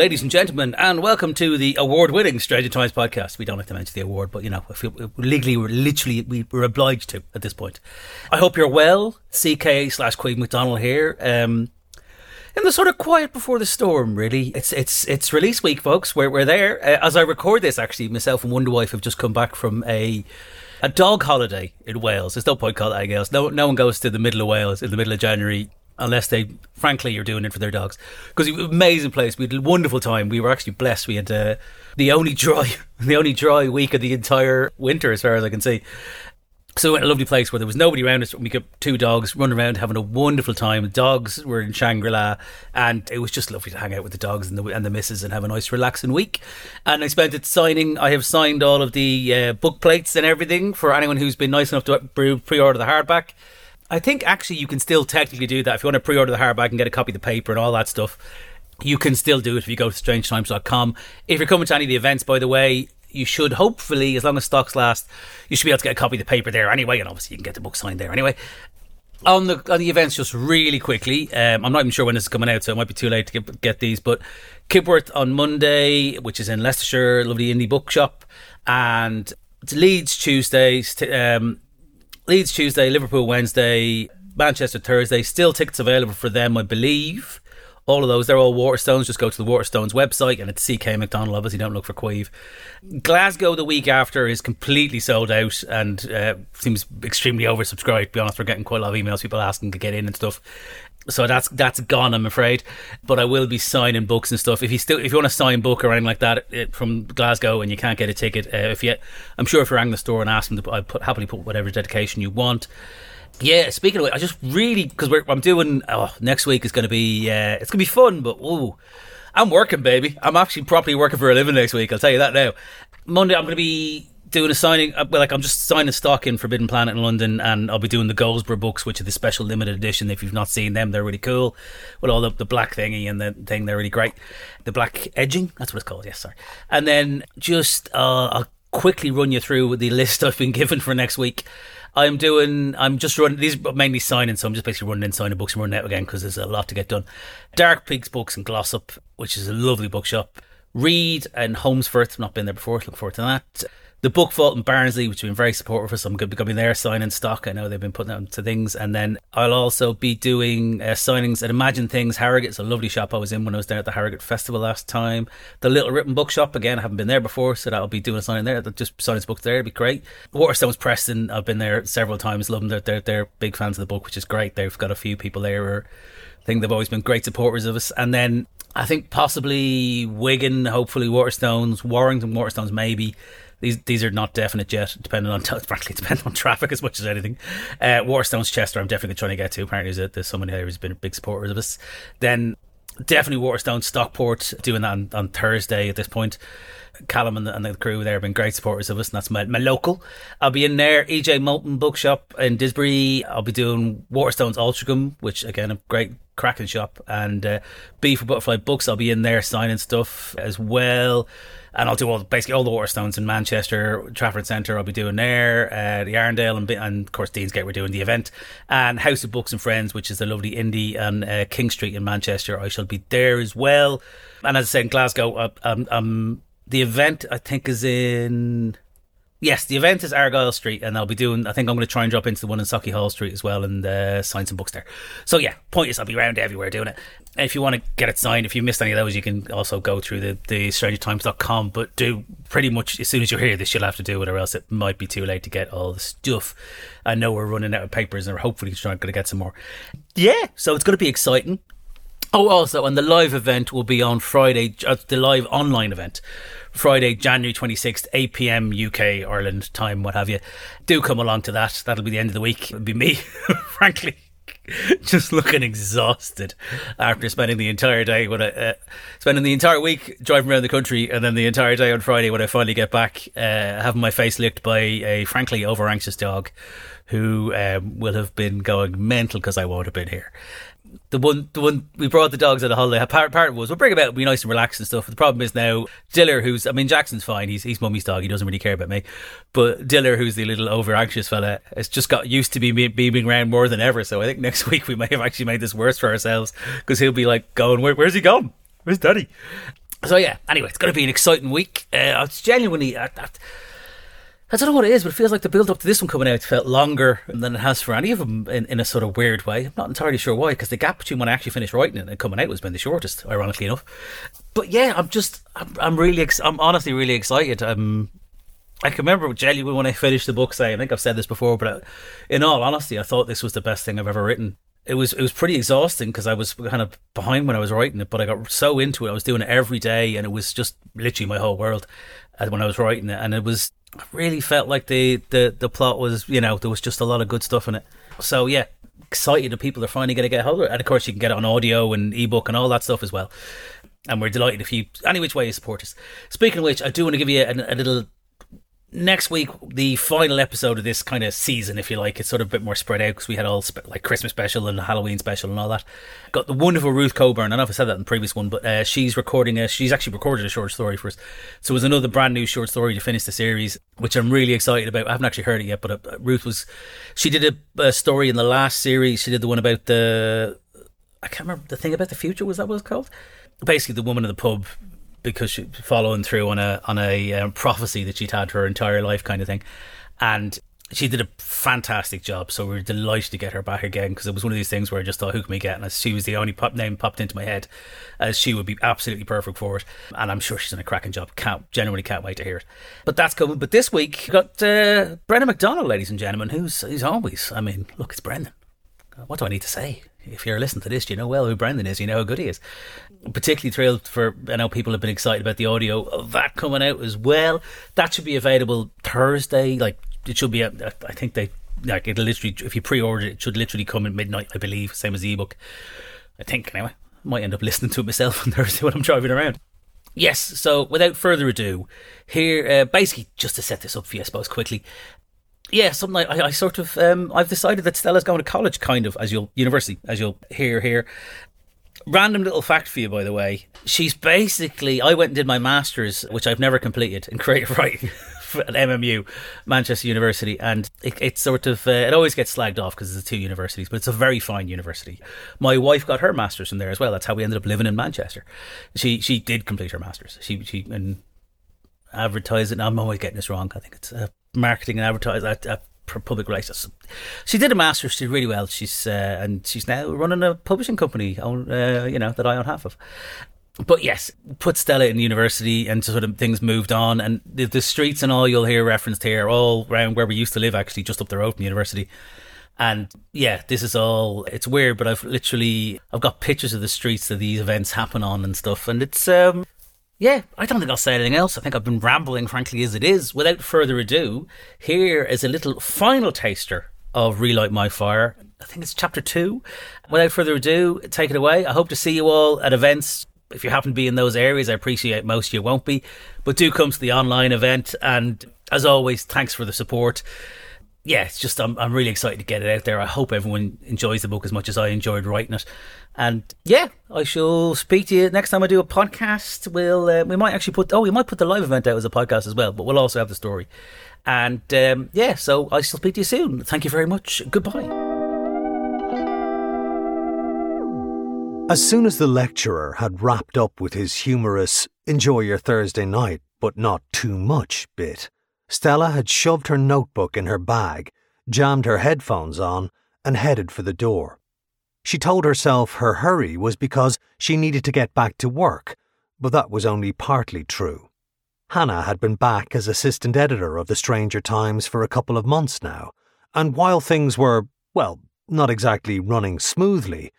ladies and gentlemen, and welcome to the award-winning Stranger Times podcast. We don't like to mention the award, but you know, if we, legally, we're literally we, we're obliged to at this point. I hope you're well. CK slash Caimh McDonnell here. Um, in the sort of quiet before the storm, really. It's it's it's release week, folks. We're we're there. Uh, as I record this, actually, myself and Wonder Wife have just come back from a a dog holiday in Wales. There's no point calling it anything else. No no one goes to the middle of Wales in the middle of January unless they, frankly, are doing it for their dogs. Because it was an amazing place. We had a wonderful time. We were actually blessed. We had uh, the only dry, the only dry week of the entire winter, as far as I can see. So we went a lovely place where there was nobody around us. We got two dogs running around having a wonderful time. Dogs were in Shangri La, and it was just lovely to hang out with the dogs and the and the missus and have a nice relaxing week. And I spent it signing. I have signed all of the uh, book plates and everything for anyone who's been nice enough to pre-order the hardback. I think actually you can still technically do that if you want to pre-order the hardback and get a copy of the paper and all that stuff. You can still do it if you go to strangertimes.com. If you're coming to any of the events, by the way, you should hopefully, as long as stocks last, you should be able to get a copy of the paper there anyway, and obviously you can get the book signed there anyway. On the on the events, just really quickly, um, I'm not even sure when this is coming out, so it might be too late to get, get these. But Kibworth on Monday, which is in Leicestershire, lovely indie bookshop, and Leeds Tuesday, um, Leeds Tuesday, Liverpool Wednesday, Manchester Thursday. Still tickets available for them, I believe. All of those, they're all Waterstones. Just go to the Waterstones website and it's CK McDonnell. Obviously, don't look for Caimh. Glasgow the week after is completely sold out and uh, seems extremely oversubscribed. To be honest, we're getting quite a lot of emails, people asking to get in and stuff. So that's that's gone, I'm afraid. But I will be signing books and stuff. If you still if you want to sign book or anything like that it, from Glasgow and you can't get a ticket, uh, if you, I'm sure if you rang the store and asked them to, I put happily put whatever dedication you want. Yeah, speaking of it, I just really because I'm doing. Oh, next week is going to be. Uh, it's going to be fun, but ooh, I'm working, baby. I'm actually properly working for a living next week. I'll tell you that now. Monday, I'm going to be doing a signing. Uh, like I'm just signing stock in Forbidden Planet in London, and I'll be doing the Goldsboro books, which are the special limited edition. If you've not seen them, they're really cool with all the, the black thingy and the thing. They're really great. The black edging, that's what it's called. Yes, sorry. And then just uh, I'll quickly run you through the list I've been given for next week. I'm doing. I'm just running. These are mainly signing, so I'm just basically running in signing books and running out again because there's a lot to get done. Dark Pigs Books and Glossop, which is a lovely bookshop. Reed and Holmfirth. Not been there before. Look forward to that the book vault in Barnsley, which have been very supportive for us. I'm going to be there signing stock. I know they've been putting out to things. And then I'll also be doing uh, signings at Imagine Things Harrogate. It's a lovely shop I was in when I was there at the Harrogate Festival last time. The Little Ripon Bookshop, again, I haven't been there before, so that'll be doing a signing there. Just signing books there, it'd be great. Waterstones Preston, I've been there several times. Love them. They're, they're, they're big fans of the book, which is great. They've got a few people there who I think they've always been great supporters of us. And then I think possibly Wigan, hopefully Waterstones, Warrington Waterstones, maybe these these are not definite yet, depending on frankly depending on traffic as much as anything. Uh, Waterstones Chester, I'm definitely trying to get to. Apparently, there's, there's someone there who's been big supporter of us. Then definitely Waterstone Stockport doing that on, on Thursday at this point. Callum and the, and the, crew there have been great supporters of us, and that's my, my local. I'll be in there, EJ Morten Bookshop in Didsbury. I'll be doing Waterstones Altrincham, which again, a great cracking shop, and uh, B for Butterfly Books. I'll be in there signing stuff as well and I'll do all basically all the Waterstones in Manchester, Trafford Centre. I'll be doing there, uh, the Arndale, and, and of course Deansgate. We're doing the event, and House of Books and Friends, which is a lovely indie on uh, King Street in Manchester. I shall be there as well. And as I said, in Glasgow, uh, um, um, the event I think is in Yes, the event is Argyle Street, and I'll be doing. I think I'm going to try and drop into the one in hall Street as well, and uh, sign some books there. So yeah, point is, I'll be around everywhere doing it. If you want to get it signed, if you missed any of those, you can also go through the the StrangerTimes.com. But do pretty much as soon as you hear this, you'll have to do it, or else it might be too late to get all the stuff. I know we're running out of papers, and we're hopefully trying to get some more. Yeah, so it's going to be exciting. Oh, also, and the live event will be on Friday, uh, the live online event Friday, January 26th, 8 pm UK, Ireland time, what have you. Do come along to that. That'll be the end of the week. It'll be me, frankly. just looking exhausted after spending the entire day when I uh, spending the entire week driving around the country and then the entire day on Friday when I finally get back uh, having my face licked by a frankly over anxious dog who um, will have been going mental because I won't have been here the one, the one we brought the dogs on a holiday. Part, part was we'll bring them out, be nice and relaxed and stuff. The problem is now Diller, who's I mean Jackson's fine. He's he's mummy's dog. He doesn't really care about me. But Diller, who's the little over anxious fella, has just got used to be beaming around more than ever. So I think next week we may have actually made this worse for ourselves because he'll be like going, Where, "Where's he gone? Where's Daddy?" So yeah, anyway, it's going to be an exciting week. Uh, it's genuinely, I, I don't know what it is, but it feels like the build up to this one coming out felt longer than it has for any of them in, in a sort of weird way. I'm not entirely sure why, because the gap between when I actually finished writing it and coming out was been the shortest, ironically enough. But yeah, I'm just, I'm, I'm really, ex- I'm honestly really excited. Um, I can remember genuinely when I finished the book saying, I think I've said this before, but uh, in all honesty, I thought this was the best thing I've ever written it was it was pretty exhausting because I was kind of behind when I was writing it, but I got so into it. I was doing it every day, and it was just literally my whole world uh, when I was writing it. And it was I really felt like the the the plot was you know there was just a lot of good stuff in it. So yeah, excited that people are finally going to get hold of it, and of course you can get it on audio and ebook and all that stuff as well. And we're delighted if you any which way you support us. Speaking of which, I do want to give you a, a little next week, the final episode of this kind of season, if you like, it's sort of a bit more spread out because we had all spe- like Christmas special and Halloween special and all that. Got the wonderful Ruth Coburn. I don't know if I said that in the previous one, but uh, she's recording a. She's actually recorded a short story for us, so it was another brand new short story to finish the series, which I'm really excited about. I haven't actually heard it yet, but uh, Ruth was. She did a, a story in the last series. She did the one about the. I can't remember the thing about the future. Was that what it's called? Basically, the woman in the pub because she following through on a on a um, prophecy that she'd had her entire life, kind of thing, and she did a fantastic job. So we are delighted to get her back again because it was one of these things where I just thought, who can we get? And she was the only pop name popped into my head, as she would be absolutely perfect for it. And I'm sure she's done a cracking job. Can't genuinely can't wait to hear it. But that's coming. But this week we got uh, Brendan McDonald, ladies and gentlemen, who's he's always. I mean, look, it's Brendan. What do I need to say? If you're listening to this, you know well who Brendan is. You know how good he is I'm particularly thrilled for I know people have been excited about the audio of that coming out as well. That should be available Thursday. Like it should be. I think they like it literally. If you pre-order it, it should literally come at midnight. I believe, same as the ebook. I think anyway. Might end up listening to it myself on Thursday when I'm driving around. Yes, so without further ado, here, uh, basically, just to set this up for you, I suppose, quickly. Yeah, something like I, I sort of, um, I've decided that Stella's going to college, kind of, as you'll, university, as you'll hear here. Random little fact for you, by the way. She's basically, I went and did my master's, which I've never completed, in creative writing at MMU, Manchester University, and it, it sort of, uh, it always gets slagged off because it's two universities, but it's a very fine university. My wife got her master's from there as well. That's how we ended up living in Manchester. She she did complete her master's. She she and advertising. I'm always getting this wrong. I think it's uh, marketing and advertising. at public relations. She did a master's. She did really well. She's uh, and she's now running a publishing company. Uh, you know that I own half of. But yes, put Stella in university and sort of things moved on. And the, the streets and all you'll hear referenced here all around where we used to live, actually, just up the road from university. And yeah, this is all, it's weird, but I've literally, I've got pictures of the streets that these events happen on and stuff. And it's, um, yeah, I don't think I'll say anything else. I think I've been rambling, frankly, as it is. Without further ado, here is a little final taster of Relight My Fire. I think it's chapter two. Without further ado, take it away. I hope to see you all at events. If you happen to be in those areas, I appreciate most you won't be, but do come to the online event. And as always, thanks for the support yeah, it's just I'm I'm really excited to get it out there. I hope everyone enjoys the book as much as I enjoyed writing it. And yeah, I shall speak to you next time I do a podcast. We'll uh, we might actually put oh we might put the live event out as a podcast as well, but we'll also have the story. And um, yeah, so I shall speak to you soon. Thank you very much. Goodbye. As soon as the lecturer had wrapped up with his humorous "enjoy your Thursday night, but not too much" bit Stella had shoved her notebook in her bag, jammed her headphones on, and headed for the door. She told herself her hurry was because she needed to get back to work, but that was only partly true. Hannah had been back as assistant editor of the Stranger Times for a couple of months now, and while things were, well, not exactly running smoothly,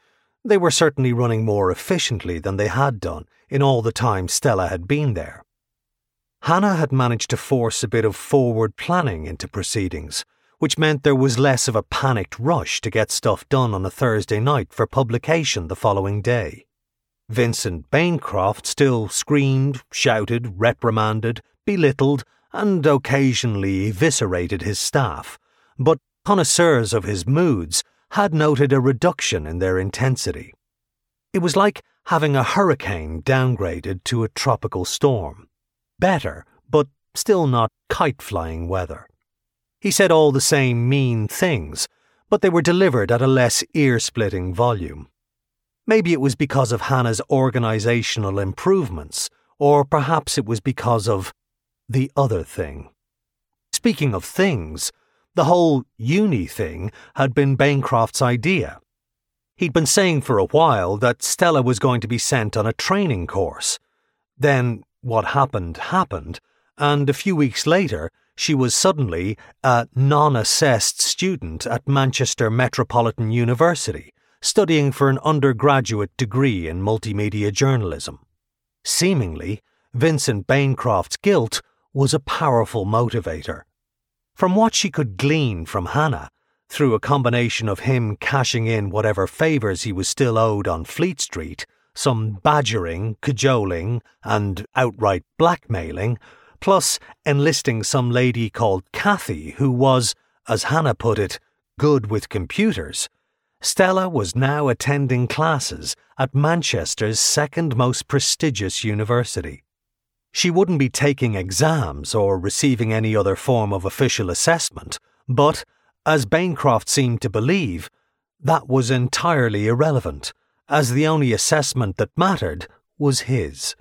they were certainly running more efficiently than they had done in all the time Stella had been there. Hannah had managed to force a bit of forward planning into proceedings, which meant there was less of a panicked rush to get stuff done on a Thursday night for publication the following day. Vincent Bancroft still screamed, shouted, reprimanded, belittled, and occasionally eviscerated his staff, but connoisseurs of his moods had noted a reduction in their intensity. It was like having a hurricane downgraded to a tropical storm better, but still not kite flying weather. He said all the same mean things, but they were delivered at a less ear splitting volume. Maybe it was because of Hannah's organisational improvements, Or perhaps it was because of the other thing. Speaking of things, the whole uni thing had been Bancroft's idea. He'd been saying for a while that Stella was going to be sent on a training course. Then what happened happened, and a few weeks later, she was suddenly a non assessed student at Manchester Metropolitan University, studying for an undergraduate degree in multimedia journalism. Seemingly, Vincent Bancroft's guilt was a powerful motivator. From what she could glean from Hannah, through a combination of him cashing in whatever favours he was still owed on Fleet Street, some badgering, cajoling, and outright blackmailing, plus enlisting some lady called Kathy who was, as Hannah put it, good with computers, Stella was now attending classes at Manchester's second most prestigious university. She wouldn't be taking exams or receiving any other form of official assessment, but, as Bancroft seemed to believe, that was entirely irrelevant, as the only assessment that mattered was his.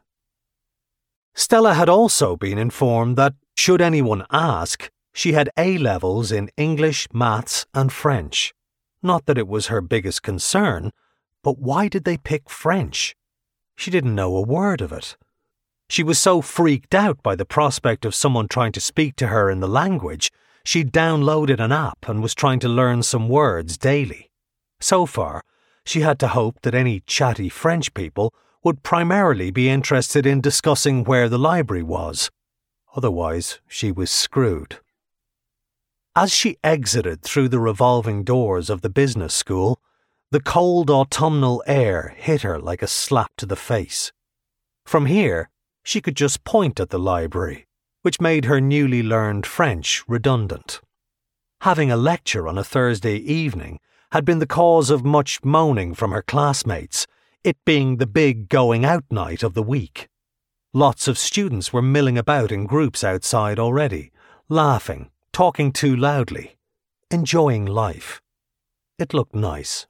Stella had also been informed that, should anyone ask, she had A levels in English, maths, and French. Not that it was her biggest concern, but why did they pick French? She didn't know a word of it. She was so freaked out by the prospect of someone trying to speak to her in the language, she'd downloaded an app and was trying to learn some words daily. So far, she had to hope that any chatty French people would primarily be interested in discussing where the library was. Otherwise, she was screwed. As she exited through the revolving doors of the business school, the cold autumnal air hit her like a slap to the face. From here, she could just point at the library, which made her newly learned French redundant. Having a lecture on a Thursday evening had been the cause of much moaning from her classmates, it being the big going out night of the week. Lots of students were milling about in groups outside already, laughing, talking too loudly, enjoying life. It looked nice.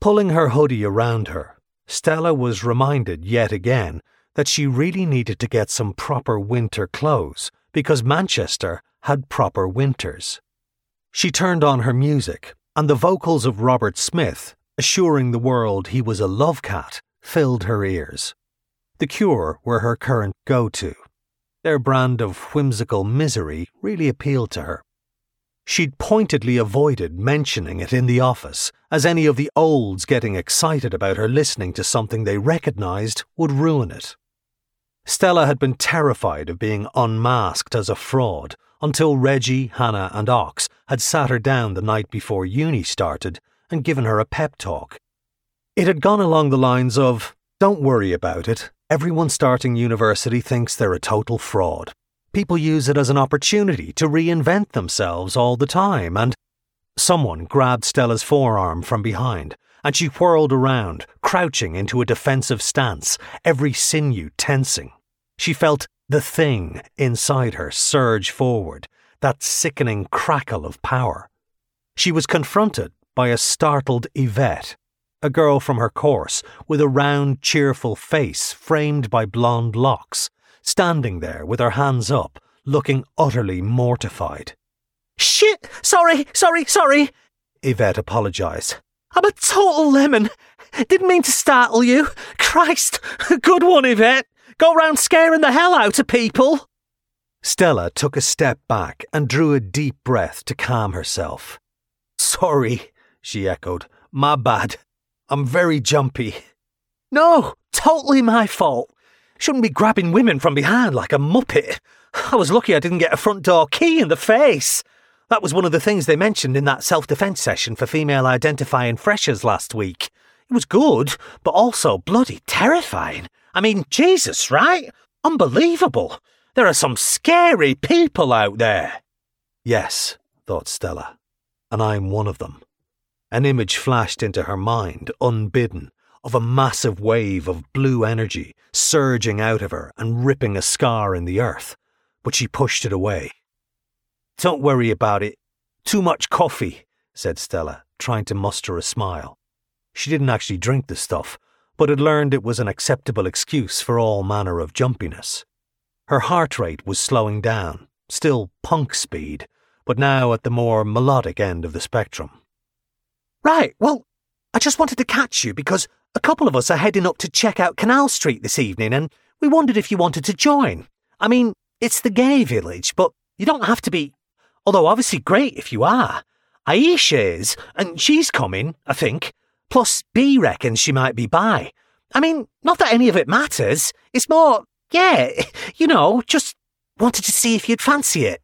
Pulling her hoodie around her, Stella was reminded yet again that she really needed to get some proper winter clothes because Manchester had proper winters. She turned on her music, and the vocals of Robert Smith, assuring the world he was a love cat, filled her ears. The Cure were her current go to. Their brand of whimsical misery really appealed to her. She'd pointedly avoided mentioning it in the office, as any of the olds getting excited about her listening to something they recognised would ruin it. Stella had been terrified of being unmasked as a fraud until Reggie, Hannah, and Ox had sat her down the night before uni started and given her a pep talk. It had gone along the lines of Don't worry about it. Everyone starting university thinks they're a total fraud. People use it as an opportunity to reinvent themselves all the time, and someone grabbed Stella's forearm from behind and she whirled around, crouching into a defensive stance, every sinew tensing. She felt the thing inside her surge forward, that sickening crackle of power. She was confronted by a startled Yvette, a girl from her course with a round, cheerful face framed by blonde locks, standing there with her hands up, looking utterly mortified. Shit! Sorry, sorry, sorry! Yvette apologised. I'm a total lemon. Didn't mean to startle you. Christ, good one, Yvette. Go round scaring the hell out of people. Stella took a step back and drew a deep breath to calm herself. Sorry, she echoed. My bad. I'm very jumpy. No, totally my fault. Shouldn't be grabbing women from behind like a muppet. I was lucky I didn't get a front door key in the face. That was one of the things they mentioned in that self defence session for female identifying freshers last week. It was good, but also bloody terrifying. I mean, Jesus, right? Unbelievable. There are some scary people out there. Yes, thought Stella, and I'm one of them. An image flashed into her mind, unbidden, of a massive wave of blue energy surging out of her and ripping a scar in the earth, but she pushed it away. Don't worry about it. Too much coffee, said Stella, trying to muster a smile. She didn't actually drink the stuff, but had learned it was an acceptable excuse for all manner of jumpiness. Her heart rate was slowing down, still punk speed, but now at the more melodic end of the spectrum. Right, well, I just wanted to catch you because a couple of us are heading up to check out Canal Street this evening and we wondered if you wanted to join. I mean, it's the gay village, but you don't have to be. Although, obviously, great if you are. Aisha is, and she's coming, I think. Plus, B reckons she might be bi. I mean, not that any of it matters. It's more, yeah, you know, just wanted to see if you'd fancy it.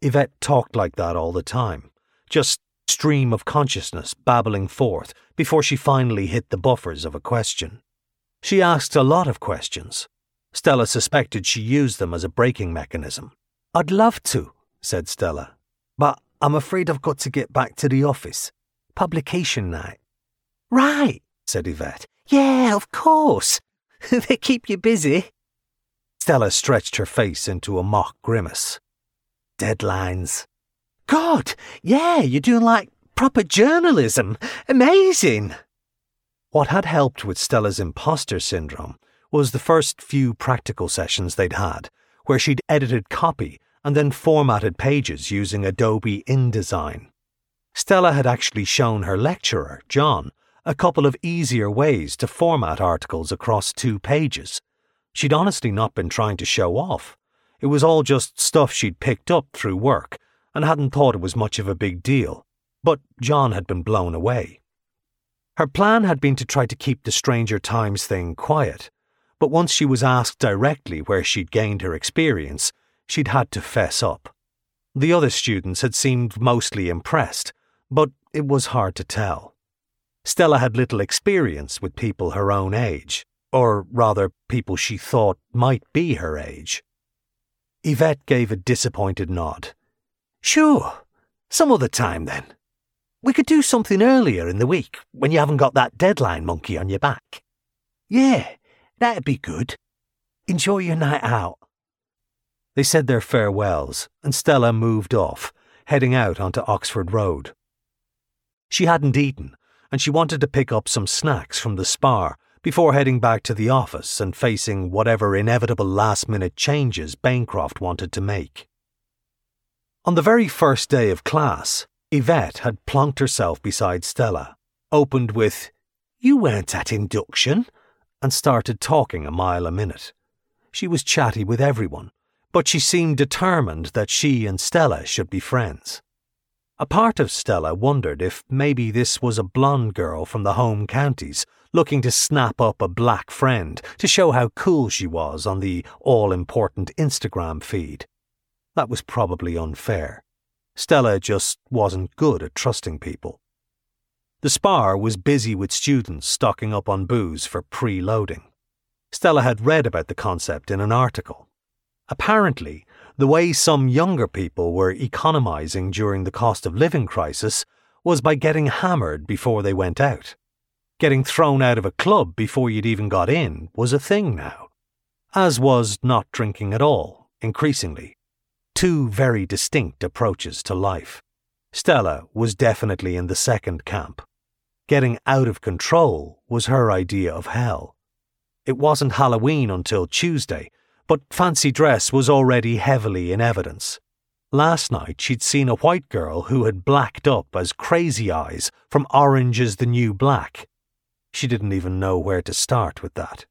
Yvette talked like that all the time, just stream of consciousness babbling forth before she finally hit the buffers of a question. She asked a lot of questions. Stella suspected she used them as a braking mechanism. I'd love to, said Stella, but I'm afraid I've got to get back to the office. Publication night. Right, said Yvette. Yeah, of course. they keep you busy. Stella stretched her face into a mock grimace. Deadlines. God, yeah, you're doing like proper journalism. Amazing. What had helped with Stella's imposter syndrome was the first few practical sessions they'd had, where she'd edited copy and then formatted pages using Adobe InDesign. Stella had actually shown her lecturer, John, a couple of easier ways to format articles across two pages. She'd honestly not been trying to show off. It was all just stuff she'd picked up through work and hadn't thought it was much of a big deal. But John had been blown away. Her plan had been to try to keep the Stranger Times thing quiet, but once she was asked directly where she'd gained her experience, she'd had to fess up. The other students had seemed mostly impressed, but it was hard to tell. Stella had little experience with people her own age, or rather, people she thought might be her age. Yvette gave a disappointed nod. Sure, some other time then. We could do something earlier in the week when you haven't got that deadline monkey on your back. Yeah, that'd be good. Enjoy your night out. They said their farewells, and Stella moved off, heading out onto Oxford Road. She hadn't eaten, and she wanted to pick up some snacks from the spar before heading back to the office and facing whatever inevitable last minute changes Bancroft wanted to make. On the very first day of class, Yvette had plonked herself beside Stella, opened with, You weren't at induction, and started talking a mile a minute. She was chatty with everyone, but she seemed determined that she and Stella should be friends. A part of Stella wondered if maybe this was a blonde girl from the home counties looking to snap up a black friend to show how cool she was on the all important Instagram feed. That was probably unfair. Stella just wasn't good at trusting people. The spar was busy with students stocking up on booze for pre-loading. Stella had read about the concept in an article. Apparently, the way some younger people were economizing during the cost of living crisis was by getting hammered before they went out. Getting thrown out of a club before you'd even got in was a thing now, as was not drinking at all, increasingly. Two very distinct approaches to life. Stella was definitely in the second camp. Getting out of control was her idea of hell. It wasn't Halloween until Tuesday, but fancy dress was already heavily in evidence. Last night she'd seen a white girl who had blacked up as crazy eyes from Orange is the New Black. She didn't even know where to start with that.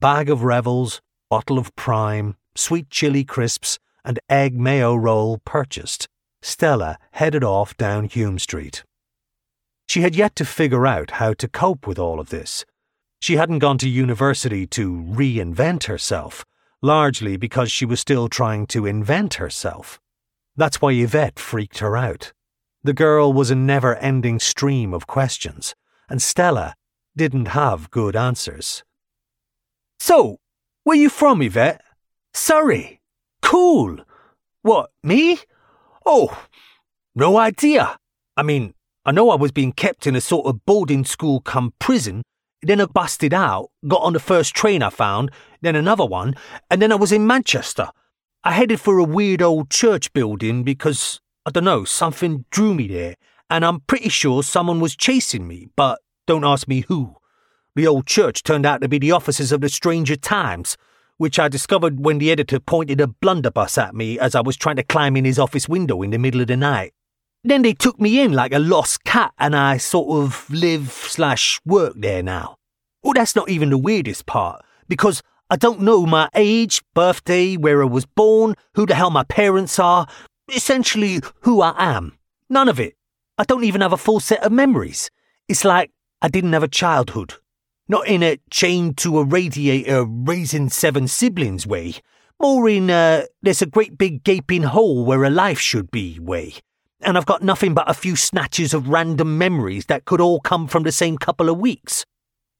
Bag of revels, bottle of prime, sweet chili crisps, and egg mayo roll purchased, Stella headed off down Hulme Street. She had yet to figure out how to cope with all of this, she hadn't gone to university to reinvent herself, largely because she was still trying to invent herself. That's why Yvette freaked her out. The girl was a never ending stream of questions, and Stella didn't have good answers. So, where you from, Yvette? Surrey. Cool. What, me? Oh, no idea. I mean, I know I was being kept in a sort of boarding school come prison then I busted out, got on the first train I found, then another one, and then I was in Manchester. I headed for a weird old church building because, I don't know, something drew me there, and I'm pretty sure someone was chasing me, but don't ask me who. The old church turned out to be the offices of the Stranger Times, which I discovered when the editor pointed a blunderbuss at me as I was trying to climb in his office window in the middle of the night. Then they took me in like a lost cat, and I sort of live slash work there now. Well, that's not even the weirdest part, because I don't know my age, birthday, where I was born, who the hell my parents are, essentially who I am. None of it. I don't even have a full set of memories. It's like I didn't have a childhood. Not in a chained to a radiator raising seven siblings way. More in a there's a great big gaping hole where a life should be way. And I've got nothing but a few snatches of random memories that could all come from the same couple of weeks.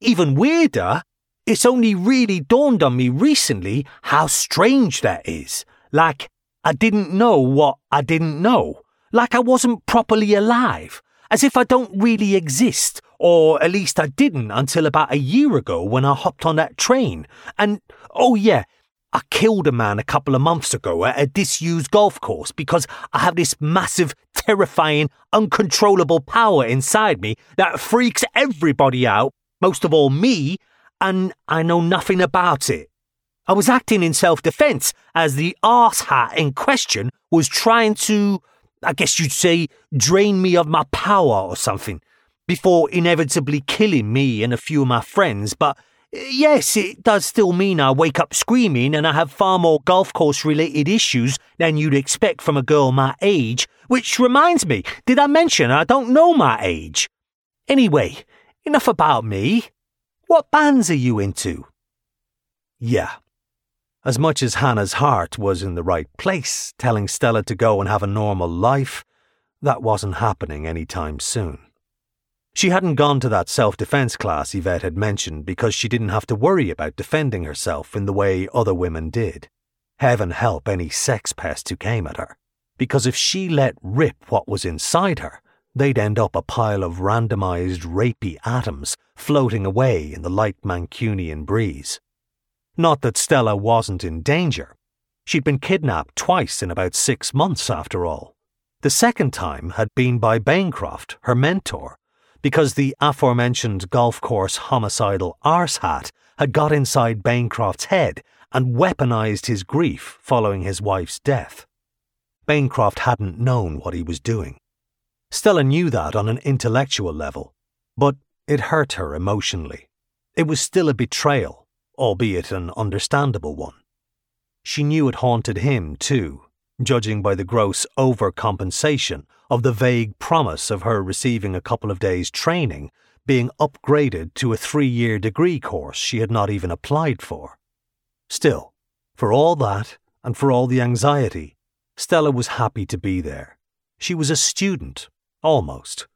Even weirder, it's only really dawned on me recently how strange that is. Like, I didn't know what I didn't know. Like I wasn't properly alive. As if I don't really exist. Or at least I didn't until about a year ago when I hopped on that train. And, oh yeah, I killed a man a couple of months ago at a disused golf course because I have this massive, terrifying, uncontrollable power inside me that freaks everybody out most of all me, and I know nothing about it. I was acting in self defense as the arse hat in question was trying to, I guess you'd say, drain me of my power or something, before inevitably killing me and a few of my friends. But yes, it does still mean I wake up screaming and I have far more golf course related issues than you'd expect from a girl my age. Which reminds me, did I mention I don't know my age? Anyway, Enough about me. What bands are you into? Yeah. As much as Hannah's heart was in the right place, telling Stella to go and have a normal life, that wasn't happening any time soon. She hadn't gone to that self defense class Yvette had mentioned because she didn't have to worry about defending herself in the way other women did. Heaven help any sex pest who came at her. Because if she let rip what was inside her, they'd end up a pile of randomized, rapey atoms floating away in the light Mancunian breeze. Not that Stella wasn't in danger. She'd been kidnapped twice in about six months, after all. The second time had been by Bancroft, her mentor, because the aforementioned golf course homicidal arsehat had got inside Bancroft's head and weaponized his grief following his wife's death. Bancroft hadn't known what he was doing. Stella knew that on an intellectual level, but it hurt her emotionally. It was still a betrayal, albeit an understandable one. She knew it haunted him, too, judging by the gross overcompensation of the vague promise of her receiving a couple of days' training being upgraded to a three year degree course she had not even applied for. Still, for all that, and for all the anxiety, Stella was happy to be there. She was a student, Almost.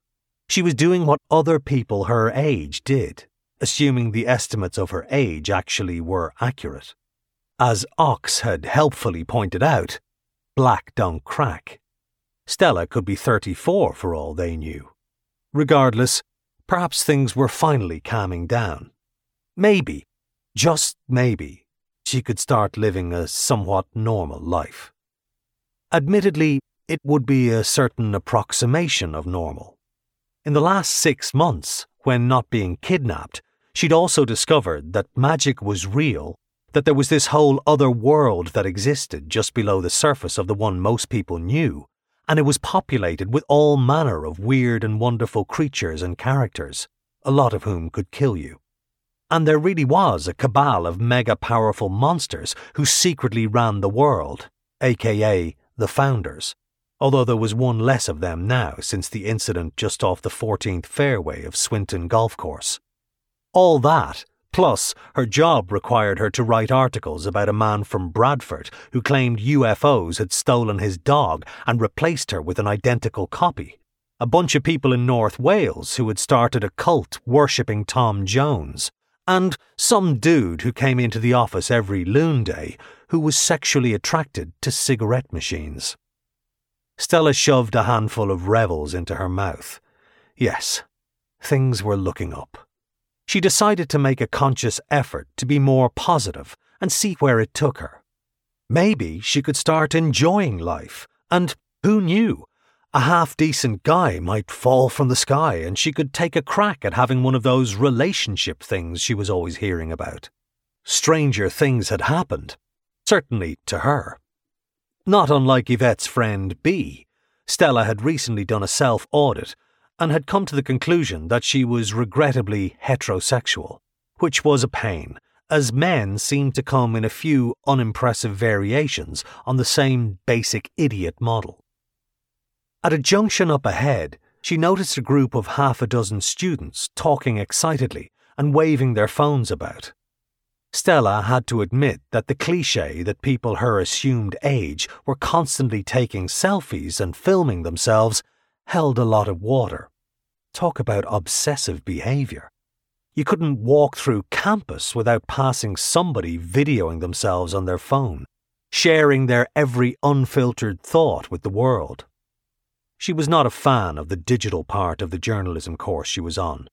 She was doing what other people her age did, assuming the estimates of her age actually were accurate. As Ox had helpfully pointed out, black don't crack. Stella could be 34 for all they knew. Regardless, perhaps things were finally calming down. Maybe, just maybe, she could start living a somewhat normal life. Admittedly, it would be a certain approximation of normal. In the last six months, when not being kidnapped, she'd also discovered that magic was real, that there was this whole other world that existed just below the surface of the one most people knew, and it was populated with all manner of weird and wonderful creatures and characters, a lot of whom could kill you. And there really was a cabal of mega powerful monsters who secretly ran the world, aka the Founders although there was one less of them now since the incident just off the 14th fairway of Swinton Golf Course. All that, plus her job required her to write articles about a man from Bradford who claimed UFOs had stolen his dog and replaced her with an identical copy. A bunch of people in North Wales who had started a cult worshipping Tom Jones. And some dude who came into the office every loon day who was sexually attracted to cigarette machines. Stella shoved a handful of revels into her mouth. Yes, things were looking up. She decided to make a conscious effort to be more positive and see where it took her. Maybe she could start enjoying life, and who knew? A half decent guy might fall from the sky and she could take a crack at having one of those relationship things she was always hearing about. Stranger things had happened, certainly to her. Not unlike Yvette's friend B, Stella had recently done a self audit and had come to the conclusion that she was regrettably heterosexual, which was a pain, as men seemed to come in a few unimpressive variations on the same basic idiot model. At a junction up ahead, she noticed a group of half a dozen students talking excitedly and waving their phones about. Stella had to admit that the cliche that people her assumed age were constantly taking selfies and filming themselves held a lot of water. Talk about obsessive behaviour. You couldn't walk through campus without passing somebody videoing themselves on their phone, sharing their every unfiltered thought with the world. She was not a fan of the digital part of the journalism course she was on.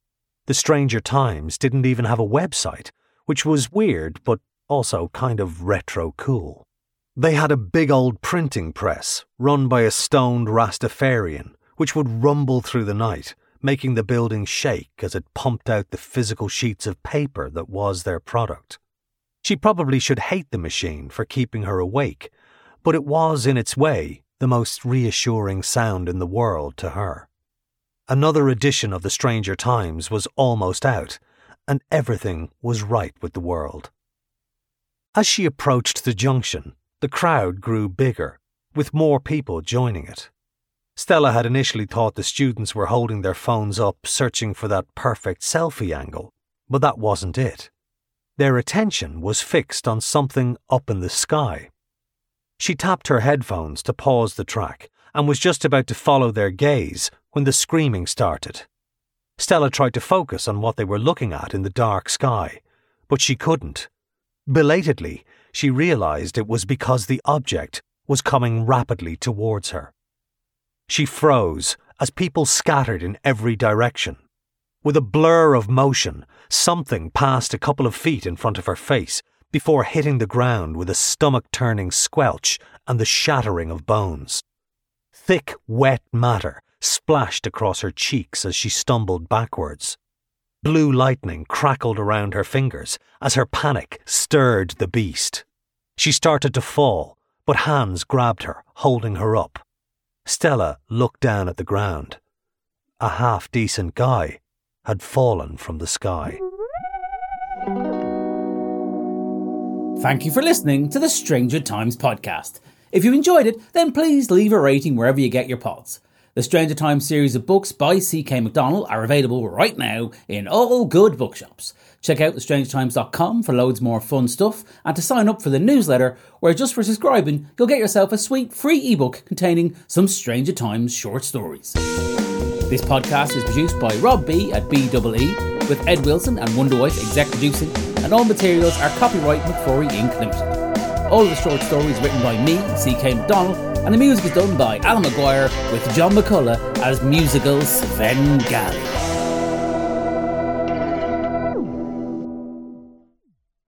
The Stranger Times didn't even have a website, which was weird but also kind of retro cool. They had a big old printing press run by a stoned Rastafarian, which would rumble through the night, making the building shake as it pumped out the physical sheets of paper that was their product. She probably should hate the machine for keeping her awake, but it was, in its way, the most reassuring sound in the world to her. Another edition of the Stranger Times was almost out, and everything was right with the world. As she approached the junction, the crowd grew bigger, with more people joining it. Stella had initially thought the students were holding their phones up searching for that perfect selfie angle, but that wasn't it. Their attention was fixed on something up in the sky. She tapped her headphones to pause the track and was just about to follow their gaze when the screaming started. Stella tried to focus on what they were looking at in the dark sky, but she couldn't. Belatedly, she realized it was because the object was coming rapidly towards her. She froze as people scattered in every direction. With a blur of motion, something passed a couple of feet in front of her face before hitting the ground with a stomach turning squelch and the shattering of bones. Thick, wet matter splashed across her cheeks as she stumbled backwards. Blue lightning crackled around her fingers as her panic stirred the beast. She started to fall, but hands grabbed her, holding her up. Stella looked down at the ground. A half decent guy had fallen from the sky. Thank you for listening to the Stranger Times podcast. If you enjoyed it, then please leave a rating wherever you get your pods. The Stranger Times series of books by C.K. McDonnell are available right now in all good bookshops. Check out thestrangertimes.com for loads more fun stuff and to sign up for the newsletter, where just for subscribing, you'll get yourself a sweet free ebook containing some Stranger Times short stories. This podcast is produced by Rob B at BEE, with Ed Wilson and Wonderwife exec producing, and all materials are copyright McFori Ink Limited. All the short stories written by me, C.K. McDonnell, and the music is done by Alan McGuire with John McCullough as musical Svengali.